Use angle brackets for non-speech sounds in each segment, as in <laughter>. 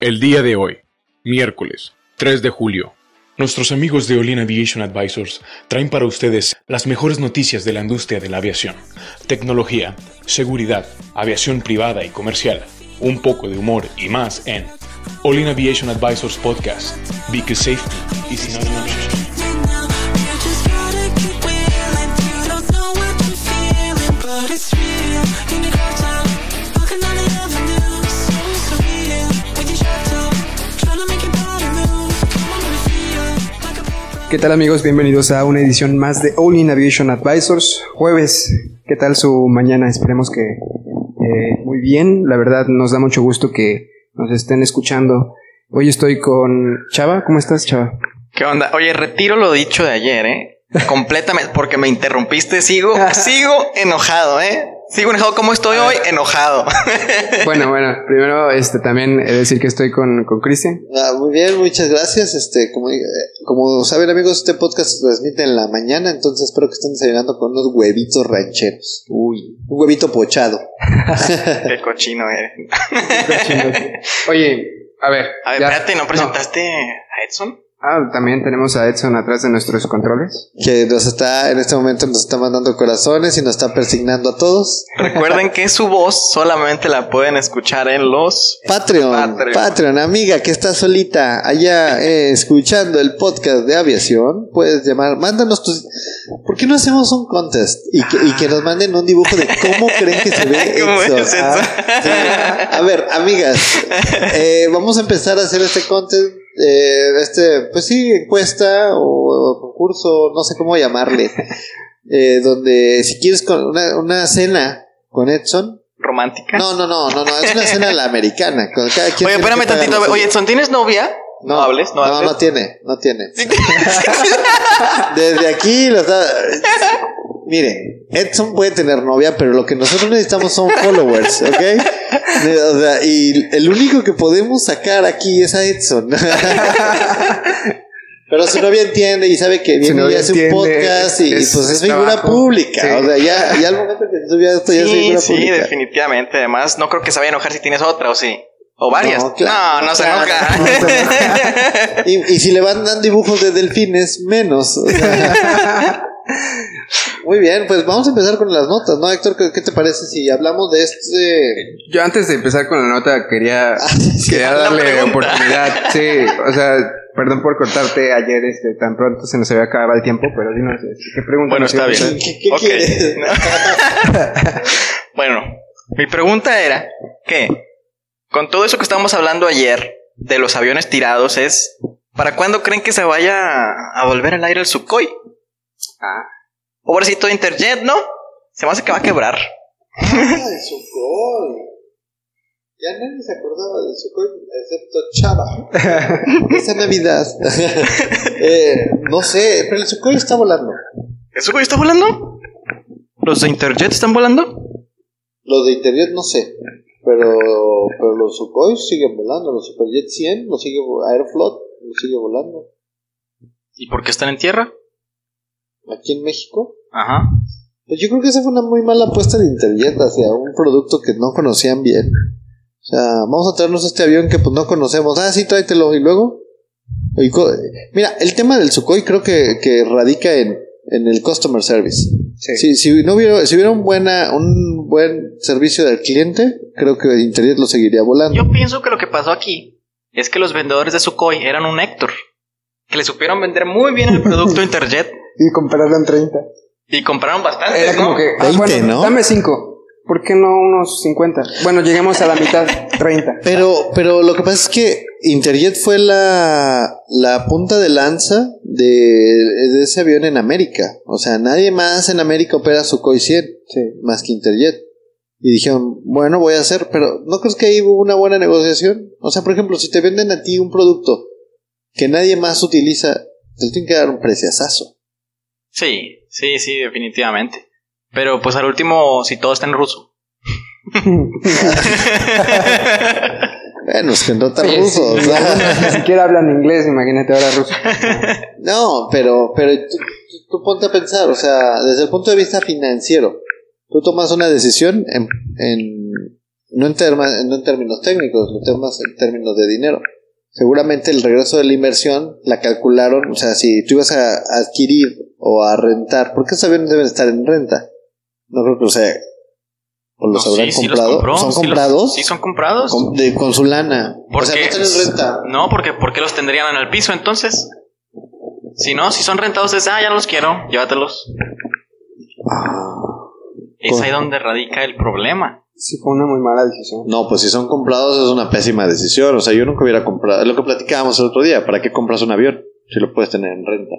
El día de hoy, miércoles 3 de julio, nuestros amigos de Olin Aviation Advisors traen para ustedes las mejores noticias de la industria de la aviación, tecnología, seguridad, aviación privada y comercial, un poco de humor y más en Olin Aviation Advisors Podcast, because safety is not. ¿Qué tal amigos? Bienvenidos a una edición más de All in Aviation Advisors. Jueves, ¿qué tal su mañana? Esperemos que eh, muy bien. La verdad nos da mucho gusto que nos estén escuchando. Hoy estoy con Chava. ¿Cómo estás, Chava? ¿Qué onda? Oye, retiro lo dicho de ayer, ¿eh? Completamente, porque me interrumpiste. Sigo, <laughs> sigo enojado, ¿eh? Sigo enojado. ¿Cómo estoy hoy? Enojado. <laughs> Bueno, bueno, primero este también he de decir que estoy con, con Cristian. Ah, muy bien, muchas gracias. Este, como, eh, como saben amigos, este podcast se transmite en la mañana, entonces espero que estén desayunando con unos huevitos rancheros. Uy, un huevito pochado. <laughs> Qué cochino eres. Oye, a ver. A ver, ya- espérate, ¿no presentaste a Edson? Ah, también tenemos a Edson atrás de nuestros controles. Que nos está, en este momento nos está mandando corazones y nos está persignando a todos. Recuerden que su voz solamente la pueden escuchar en los... Patreon, Patreon. Patreon, amiga que está solita allá eh, escuchando el podcast de aviación, puedes llamar, mándanos tus... ¿Por qué no hacemos un contest? Y que, y que nos manden un dibujo de cómo <laughs> creen que se ve es Ah, sí. A ver, amigas, eh, vamos a empezar a hacer este contest, eh, este, pues sí, encuesta o, o concurso, no sé cómo llamarle, <laughs> eh, donde si quieres con una, una cena con Edson, Romántica. no, no, no, no, no, es una cena a la americana. Con cada quien Oye, espérame tantito. Oye. Edson, ¿tienes novia? No, hables, no no, hables. no tiene, no tiene. <laughs> Desde aquí, lo está- miren, Edson puede tener novia, pero lo que nosotros necesitamos son followers, ¿ok? O sea, y el único que podemos sacar aquí es a Edson. <laughs> Pero su novia entiende y sabe que viene y novia hace un podcast y, y es- pues es es figura trabajo. pública. Sí. O sea, ya, ya al momento que ya esto ya es Sí, figura sí, pública. definitivamente. Además, no creo que se vaya a enojar si tienes otra o sí. O varias. No, claro, no, no se enoja. no se <laughs> Y, y si le van dando dibujos de delfines, menos. O sea. <laughs> Muy bien, pues vamos a empezar con las notas, ¿no, Héctor? ¿Qué, qué te parece si hablamos de este... Yo antes de empezar con la nota quería, <laughs> sí, quería darle oportunidad. Sí, o sea, perdón por cortarte ayer, este, tan pronto se nos había acabado el tiempo, pero dinos, este, ¿qué pregunta? Bueno, está bien. ¿Qué, qué Ok. quieres? <laughs> bueno, mi pregunta era que, con todo eso que estábamos hablando ayer de los aviones tirados, es ¿para cuándo creen que se vaya a volver al aire el Sukhoi? Ah, Pobrecito Interjet, ¿no? Se me hace que va a quebrar. Ah, el Sukhoi. Ya nadie se acordaba del Sukhoi, excepto Chava. <laughs> Esa Navidad. <laughs> Eh, no sé, pero el Sukhoi está volando. ¿El Sukhoi está volando? ¿Los de Interjet están volando? Los de Interjet no sé. Pero, pero los Sukhoi siguen volando. Los Superjet 100 los sigue Aeroflot los sigue volando. ¿Y por qué están en tierra? Aquí en México. Ajá. Pues yo creo que esa fue una muy mala apuesta de Interjet hacia un producto que no conocían bien. O sea, vamos a traernos este avión que pues no conocemos. Ah, sí, tráetelo. Y luego. Y Mira, el tema del Sukhoi creo que, que radica en, en el customer service. sí. Si, si no hubiera, si hubiera un, buena, un buen servicio del cliente, creo que Interjet lo seguiría volando. Yo pienso que lo que pasó aquí es que los vendedores de Sukhoi eran un Héctor. Que le supieron vender muy bien el producto <laughs> Interjet Y compraron 30. y compraron bastante, Era como ¿no? que, ah, 20, bueno, ¿no? dame 5. ¿Por qué no unos 50? Bueno, lleguemos a la mitad, <laughs> 30. Pero, pero lo que pasa es que Interjet fue la, la punta de lanza de, de ese avión en América. O sea, nadie más en América opera Sukhoi 100 Sí. más que Interjet. Y dijeron, bueno, voy a hacer, pero ¿no crees que ahí hubo una buena negociación? O sea, por ejemplo, si te venden a ti un producto que nadie más utiliza, te tienen que dar un preciazazo. Sí, sí, sí, definitivamente. Pero pues al último, si todo está en ruso. <laughs> Bueno, es que no Oye, ruso. sí, o sea. <laughs> Ni siquiera hablan inglés, imagínate ahora ruso. No, pero, pero tú, tú- tú ponte a pensar, o sea, desde el punto de vista financiero, tú tomas una decisión en, en, no en, terma- no en términos técnicos, lo temas en términos de dinero. Seguramente el regreso de la inversión la calcularon, o sea, si tú ibas a adquirir o a rentar, porque esos aviones deben estar en renta. No creo que, o sea, o los No, habrán sí, sí los comprado. compró, ¿Son sí los- comprados? Sí, son comprados. Con, de- con su lana. ¿Por o sea, qué? no tienen renta. No, porque ¿por qué los tendrían en el piso entonces? Si no, si son rentados es, ah, ya no los quiero, llévatelos. Ah. Es Con- ahí donde radica el problema. Sí, fue una muy mala decisión. No, pues si son comprados es una pésima decisión. O sea, yo nunca hubiera comprado. Es lo que platicábamos el otro día. ¿Para qué compras un avión? Si lo puedes tener en renta.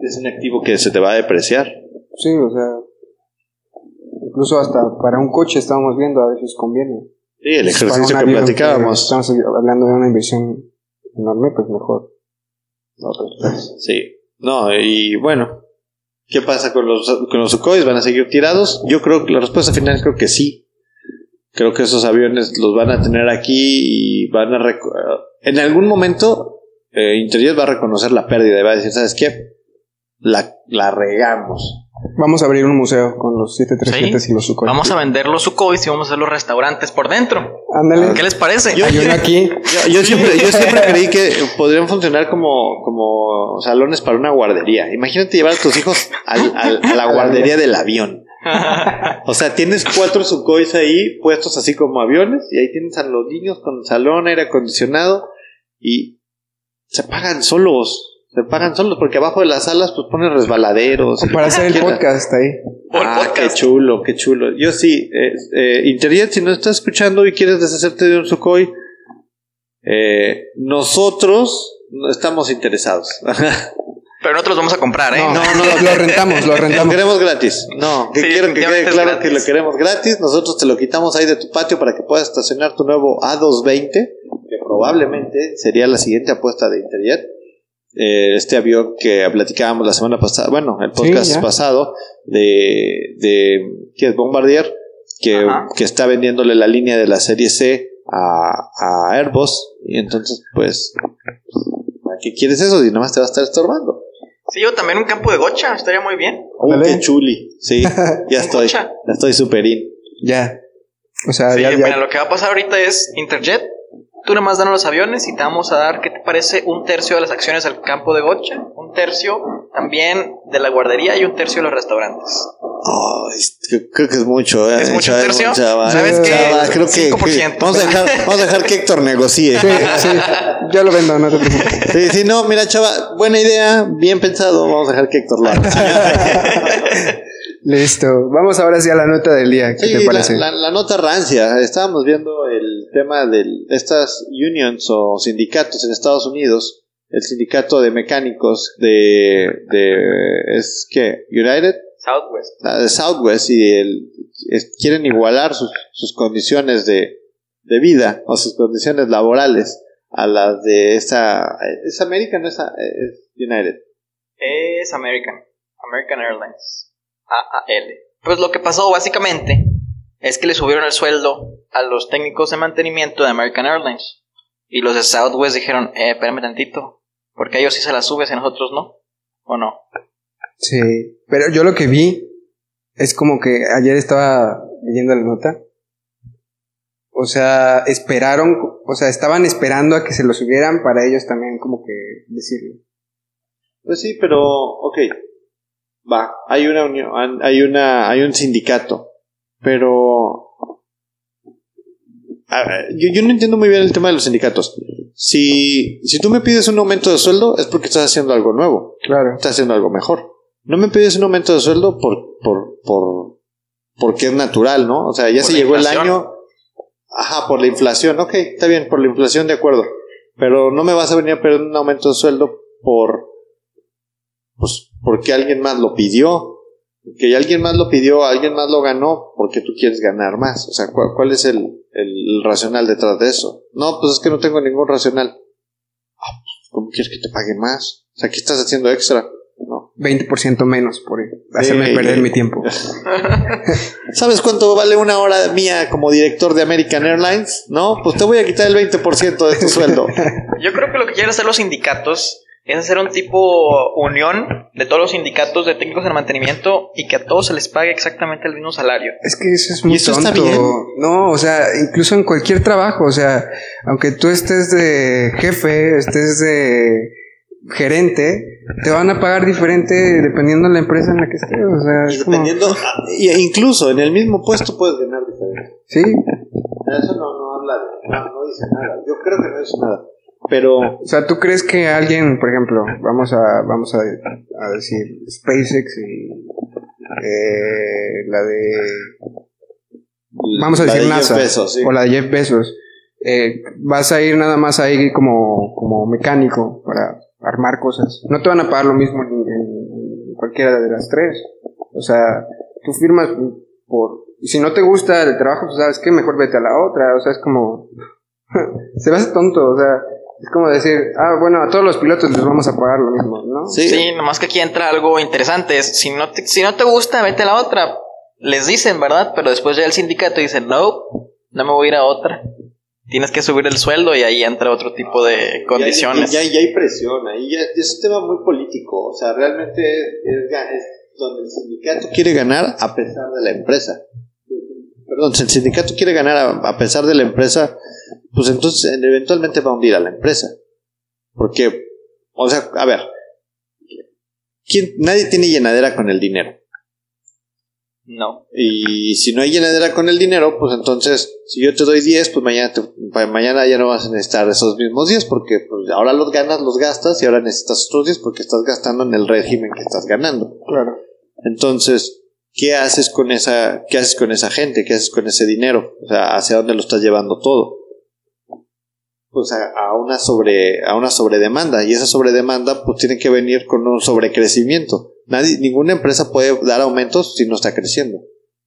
Es un activo que se te va a depreciar. Sí, o sea, incluso hasta para un coche estábamos viendo, a veces conviene. Sí, el ejercicio que platicábamos. Estamos hablando de una inversión enorme, pues mejor. No, pues, Sí. No, y bueno. ¿Qué pasa con los, con los Sukhois? ¿Van a seguir tirados? Yo creo que la respuesta final creo que sí. Creo que esos aviones los van a tener aquí y van a... reco- En algún momento, eh, Interjet va a reconocer la pérdida y va a decir, ¿sabes qué? La, la regamos. Vamos a abrir un museo con los 737 Sí. y los Sukhoi. Vamos a vender los Sukhois y vamos a hacer los restaurantes por dentro. Ándale. ¿Qué les parece? Hay uno aquí. Yo, yo siempre, yo siempre creí que podrían funcionar como, como salones para una guardería. Imagínate llevar a tus hijos al- al- a la guardería del avión. O sea, tienes cuatro Sukhois ahí puestos así como aviones y ahí tienes a los niños con salón, aire acondicionado y se pagan solos. Se pagan solos porque abajo de las salas pues ponen resbaladeros. Para hacer el <laughs> Quiera. podcast ahí. O Ah, podcast. qué chulo, qué chulo. Yo sí, eh, eh, Interjet, si no estás escuchando y quieres deshacerte de un Sukhoi, eh, nosotros no estamos interesados. <laughs> Pero nosotros los vamos a comprar, ¿eh? No, no, no, lo, lo rentamos, lo Lo rentamos. queremos gratis. No, que Sí, quiero que quede claro gratis. que lo queremos gratis. Nosotros te lo quitamos ahí de tu patio para que puedas estacionar tu nuevo A220, que probablemente sería la siguiente apuesta de Interjet. Eh, este avión que platicábamos la semana pasada, bueno, el podcast pasado de, de ¿qué es? Bombardier, que, que está vendiéndole la línea de la serie C a, a Airbus. Y entonces, pues, ¿para qué quieres eso? Si nada más te va a estar estorbando. Sí, yo también un campo de gocha, estaría muy bien. Oh, qué chuli. Sí, <laughs> ya estoy. Ya estoy superín. Ya. O sea, Sí, ya, ya- mira, lo que va a pasar ahorita es Interjet. Tú nada más danos los aviones y te vamos a dar, ¿qué te parece? Un tercio de las acciones del campo de gocha, un tercio también de la guardería y un tercio de los restaurantes. Oh, es- creo, que es mucho. ¿eh? ¿Es mucho Chava, tercio? ¿Sabes qué? creo que, 5%. que- vamos, a dejar, vamos a dejar que Héctor negocie. Sí, sí, yo lo vendo, no te preocupes. Sí, sí, no, mira, chava, buena idea, bien pensado. Vamos a dejar que Héctor lo haga. <laughs> Listo. Vamos ahora sí a la nota del día. ¿Qué Sí, te la, parece? la- la nota rancia. Estábamos viendo el tema de estas unions o sindicatos en Estados Unidos. El sindicato de mecánicos de, de es que United Southwest. la de Southwest y el, es- quieren igualar sus, sus condiciones de, de vida o sus condiciones laborales a las de esta es American no es, es United Es American. American Airlines. AAL. Pues lo que pasó básicamente es que le subieron el sueldo a los técnicos de mantenimiento de American Airlines. Y los de Southwest dijeron, eh, espérame tantito. Porque a ellos sí se las subes y a nosotros no. ¿O no? Sí. Pero yo lo que vi es como que ayer estaba leyendo la nota. O sea, esperaron, o sea, estaban esperando a que se lo subieran para ellos también como que decirlo. pues sí pero ok va hay una unión hay una hay un sindicato pero ver, yo, yo no entiendo muy bien el tema de los sindicatos si si tú me pides un aumento de sueldo es porque estás haciendo algo nuevo Claro. está haciendo algo mejor. No me pides un aumento de sueldo por, por, por, porque es natural, ¿no? O sea, ya se llegó inflación. el año. Ajá, por la inflación. Ok, está bien, por la inflación, de acuerdo. Pero no me vas a venir a pedir un aumento de sueldo por, pues, porque alguien más lo pidió. Que alguien más lo pidió, alguien más lo ganó, porque tú quieres ganar más. O sea, ¿cuál, cuál es el, el racional detrás de eso? No, pues es que no tengo ningún racional. Ah, pues, ¿Cómo quieres que te pague más? O sea, ¿qué estás haciendo extra? No. 20% menos por hacerme perder mi tiempo. <laughs> ¿Sabes cuánto vale una hora mía como director de American Airlines? No, pues te voy a quitar el 20% de tu sueldo. Yo creo que lo que quieren hacer los sindicatos es hacer un tipo unión de todos los sindicatos de técnicos de mantenimiento y que a todos se les pague exactamente el mismo salario. Es que eso es muy eso está tonto. bien? No, o sea, incluso en cualquier trabajo, o sea, aunque tú estés de jefe, estés de gerente, te van a pagar diferente dependiendo de la empresa en la que estés. O sea, Y como- dependiendo, y incluso en el mismo puesto puedes ganar diferente. sí, Eso no, no habla de, no, no dice nada. Yo creo que no dice nada. Pero o sea, tú crees que alguien, por ejemplo, vamos a, vamos a, a decir SpaceX y eh, la de vamos a la decir de NASA Bezos, sí. o la de Jeff Bezos, eh, vas a ir nada más ahí como, como mecánico para armar cosas. No te van a pagar lo mismo en, en cualquiera de las tres. O sea, tú firmas por... Si no te gusta el trabajo, pues sabes que mejor vete a la otra. O sea, es como... <laughs> se me hace tonto, o sea, es como decir, ah, bueno, a todos los pilotos les vamos a pagar lo mismo, ¿no? Sí. Sí, nomás que aquí entra algo interesante. Es, si, no te, si no te gusta, vete a la otra. Les dicen, ¿verdad? Pero después ya el sindicato dice, no, no me voy a ir a otra. Tienes que subir el sueldo y ahí entra otro tipo de condiciones. Ya, ya, ya hay presión, ahí ya, es un tema muy político. O sea, realmente es, es donde el sindicato quiere ganar a pesar de la empresa. Perdón, si el sindicato quiere ganar a, a pesar de la empresa, pues entonces eventualmente va a hundir a la empresa. Porque, o sea, a ver, ¿quién, nadie tiene llenadera con el dinero. No. Y si no hay llenadera con el dinero, pues entonces, si yo te doy 10, pues mañana, te- mañana ya no vas a necesitar esos mismos 10, porque pues, ahora los ganas, los gastas, y ahora necesitas otros 10 porque estás gastando en el régimen que estás ganando. Claro. Entonces, ¿qué haces con esa, qué haces con esa gente? ¿Qué haces con ese dinero? O sea, ¿hacia dónde lo estás llevando todo? Pues a, a una sobre, a una sobredemanda, y esa sobredemanda, pues tiene que venir con un sobrecrecimiento. Nadie, ninguna empresa puede dar aumentos si no está creciendo.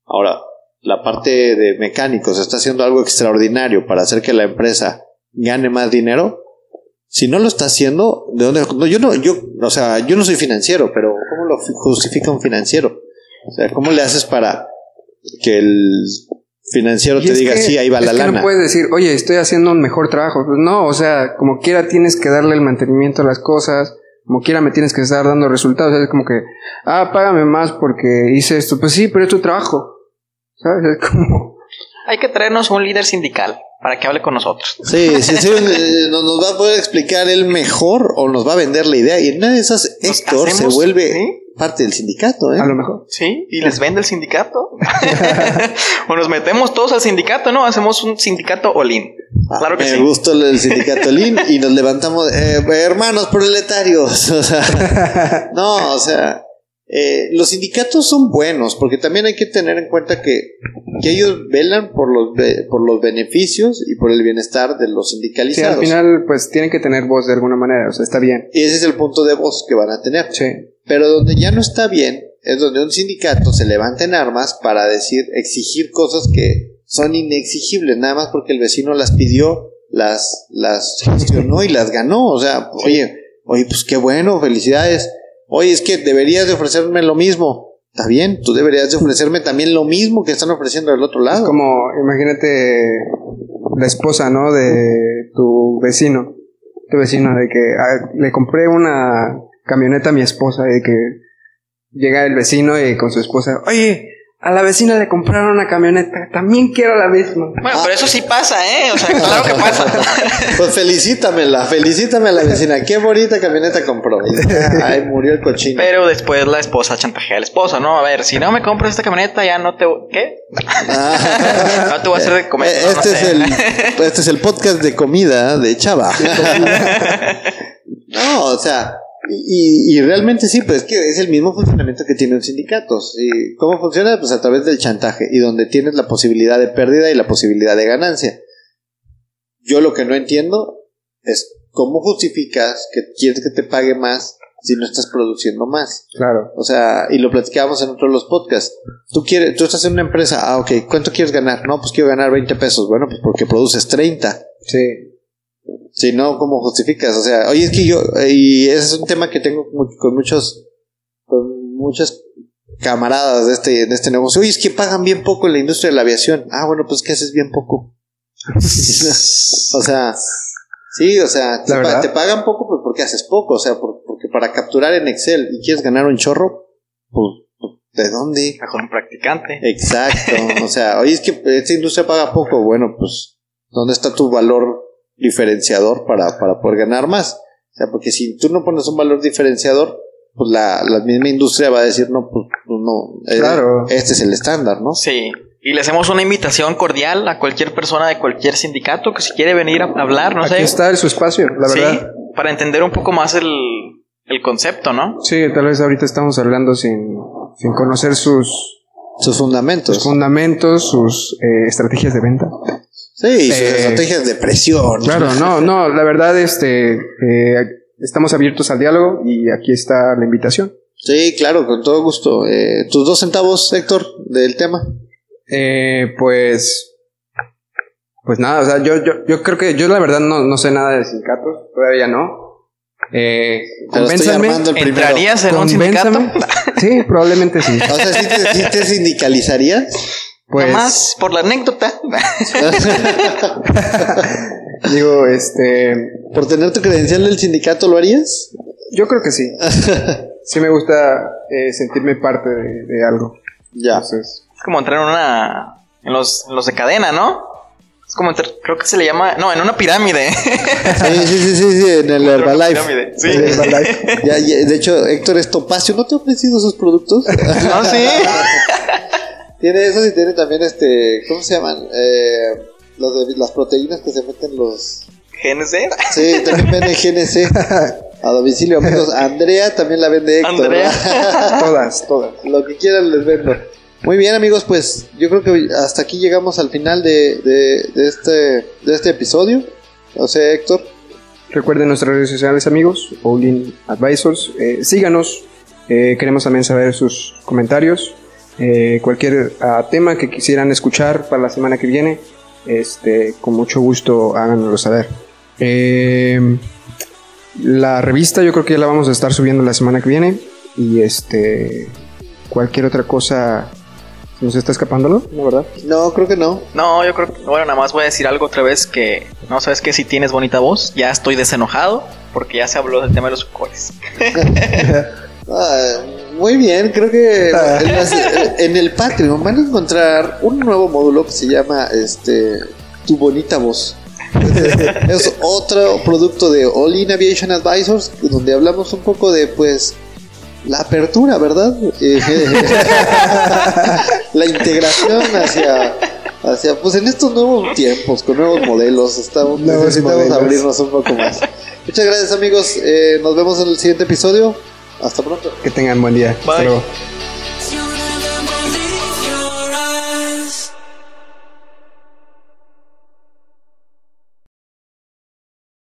Ahora, la parte de mecánicos está haciendo algo extraordinario para hacer que la empresa gane más dinero. Si no lo está haciendo, ¿de dónde? No, yo no, yo, o sea, yo no soy financiero, pero ¿cómo lo fi- justifica un financiero? O sea, ¿cómo le haces para que el financiero Y te diga, que- sí, ahí va es la que lana? No puedes decir, oye, estoy haciendo un mejor trabajo. Pues no, o sea, como quiera tienes que darle el mantenimiento a las cosas, como quiera me tienes que estar dando resultados. Es como que, ah, págame más porque hice esto. Pues sí, pero es tu trabajo. ¿Sabes? Es como. <laughs> Hay que traernos un líder sindical para que hable con nosotros. Sí, sí, sí, <laughs> eh, nos, nos va a poder explicar él mejor o nos va a vender la idea. Y en una de esas, Héctor se vuelve. Parte del sindicato, ¿eh? A lo mejor. Sí, y les vende el sindicato. <laughs> o nos metemos todos al sindicato, ¿no? Hacemos un sindicato Olin. Claro que Me sí. gustó el sindicato Lin y nos levantamos, eh, hermanos proletarios. O sea, <laughs> no, o sea, eh, los sindicatos son buenos porque también hay que tener en cuenta que, que ellos velan por los, por los beneficios y por el bienestar de los Sí, sindicalizados. al final, pues tienen que tener voz de alguna manera. O sea, está bien. Y ese es el punto de voz que van a tener. Sí. Pero donde ya no está bien es donde un sindicato se levanta en armas para decir, exigir cosas que son inexigibles, nada más porque el vecino las pidió, las, las gestionó y las ganó. O sea, oye, oye, pues qué bueno, felicidades. Oye, es que deberías de ofrecerme lo mismo. Está bien, tú deberías de ofrecerme también lo mismo que están ofreciendo del otro Es lado. como, imagínate la esposa, ¿no? De tu vecino. Tu vecino, de que ah, le compré una camioneta a mi esposa y de que llega el vecino y con su esposa, oye, a la vecina le compraron una camioneta, también quiero la misma. Bueno, pero eso sí pasa, ¿eh? O sea, <laughs> claro que pasa. <laughs> Pues felicítamela, felicítame a la vecina. Qué bonita camioneta compró. Ay, murió el cochino. Pero después la esposa chantajea al esposo, ¿no? A ver, si no me compras esta camioneta, ya no te. ¿Qué? Ah. <laughs> No te voy a hacer de comer. Eh, no, no Este, es el, este es el podcast de comida de Chava. No, o sea, y, y realmente sí, pues es que es el mismo funcionamiento que tiene un sindicato. ¿Y ¿Cómo funciona? Pues a través del chantaje y donde tienes la posibilidad de pérdida y la posibilidad de ganancia. Yo lo que no entiendo es cómo justificas que quieres que te pague más si no estás produciendo más. Claro. O sea, y lo platicábamos en otro de los podcasts. Tú quieres, tú estás en una empresa, ah, ok, ¿cuánto quieres ganar? No, pues quiero ganar 20 pesos. Bueno, pues porque produces 30. Sí. Si no, ¿cómo justificas? O sea, oye, es que yo, y ese es un tema que tengo con muchos, con muchos camaradas de este, de este negocio. Oye, es que pagan bien poco en la industria de la aviación. Ah, bueno, pues que haces bien poco. <laughs> o sea, Sí, o sea, te, pa- pagan poco pues, porque haces poco, o sea, por- porque para capturar en Excel y quieres ganar un chorro, pues, pues, ¿de dónde? Mejor un practicante. Exacto, o sea, oye, es que esta industria paga poco, bueno, pues, ¿dónde está tu valor diferenciador para, para poder ganar más? O sea, porque si tú no pones un valor diferenciador, pues la, la misma industria va a decir, no, pues, no, eh, Claro. este es el estándar, ¿no? Sí. Y le hacemos una invitación cordial a cualquier persona de cualquier sindicato que si quiere venir a hablar, no Aquí sé. está su espacio, la sí, verdad. para entender un poco más el, el concepto, ¿no? Sí, tal vez ahorita estamos hablando sin, sin conocer sus, Sus fundamentos. sus fundamentos, sus eh, estrategias de venta. Sí, sus Eh, estrategias de presión. Claro, no, <laughs> no, la verdad, este, eh, estamos abiertos al diálogo y aquí está la invitación. Sí, claro, con todo gusto. Eh, tus dos centavos, Héctor, del tema. Eh, pues, pues nada, o sea, yo, yo, yo creo que yo la verdad no, no sé nada de sindicatos, todavía no. Eh, convénzame, armando el primero. ¿Entrarías en un convénzame. sindicato? Sí, probablemente sí. <laughs> O sea, ¿sí te, sí te sindicalizarías? Pues, Nomás por la anécdota. <laughs> digo, este, ¿Por tener tu credencial del sindicato lo harías? yo creo que sí. <laughs> Sí me gusta eh, sentirme parte de, de algo. Ya. Entonces, Es como entrar en una. En los, en los de cadena, ¿no? Es como entrar. Creo que se le llama. No, en una pirámide. Sí, sí, sí, sí, sí, en el Herbalife. pirámide, Sí. de Herbalife. Ya, ya, de hecho, Héctor es Topacio. ¿No te ha ofrecido esos productos? No, <laughs> sí. Tiene eso y tiene también este. ¿Cómo se llaman? Eh, los de, las proteínas que se meten los. GNC. Sí, también <laughs> vende GNC a domicilio, amigos. Andrea también la vende Héctor. Andrea. <laughs> todas, todas. Lo que quieran les vendo. Muy bien, amigos, pues yo creo que hasta aquí llegamos al final de, de, de este, de este episodio. O sea, Héctor. Recuerden nuestras redes sociales, amigos, Olin Advisors. Eh, síganos. Eh, queremos también saber sus comentarios. Eh, cualquier ah, tema que quisieran escuchar para la semana que viene, este, con mucho gusto háganoslo saber. Eh, la revista yo creo que ya la vamos a estar subiendo la semana que viene. Y este cualquier otra cosa ¿se nos está escapándolo, ¿no verdad? No, creo que no. No, yo creo que. Bueno, nada más voy a decir algo otra vez que. No, sabes que si tienes bonita voz, ya estoy desenojado. Porque ya se habló del tema de los cores. <laughs> Muy bien, creo que <laughs> en, las- en el Patreon van a encontrar un nuevo módulo que se llama este Tu bonita voz. <laughs> es otro producto de All In Aviation Advisors donde hablamos un poco de pues la apertura, ¿verdad? <laughs> La integración hacia hacia pues en estos nuevos tiempos con nuevos modelos estamos Nuevos necesitamos modelos. abrirnos un poco más. Muchas gracias amigos, Eh, nos vemos en el siguiente episodio. Hasta pronto. Que tengan buen día. Hasta Bye. luego.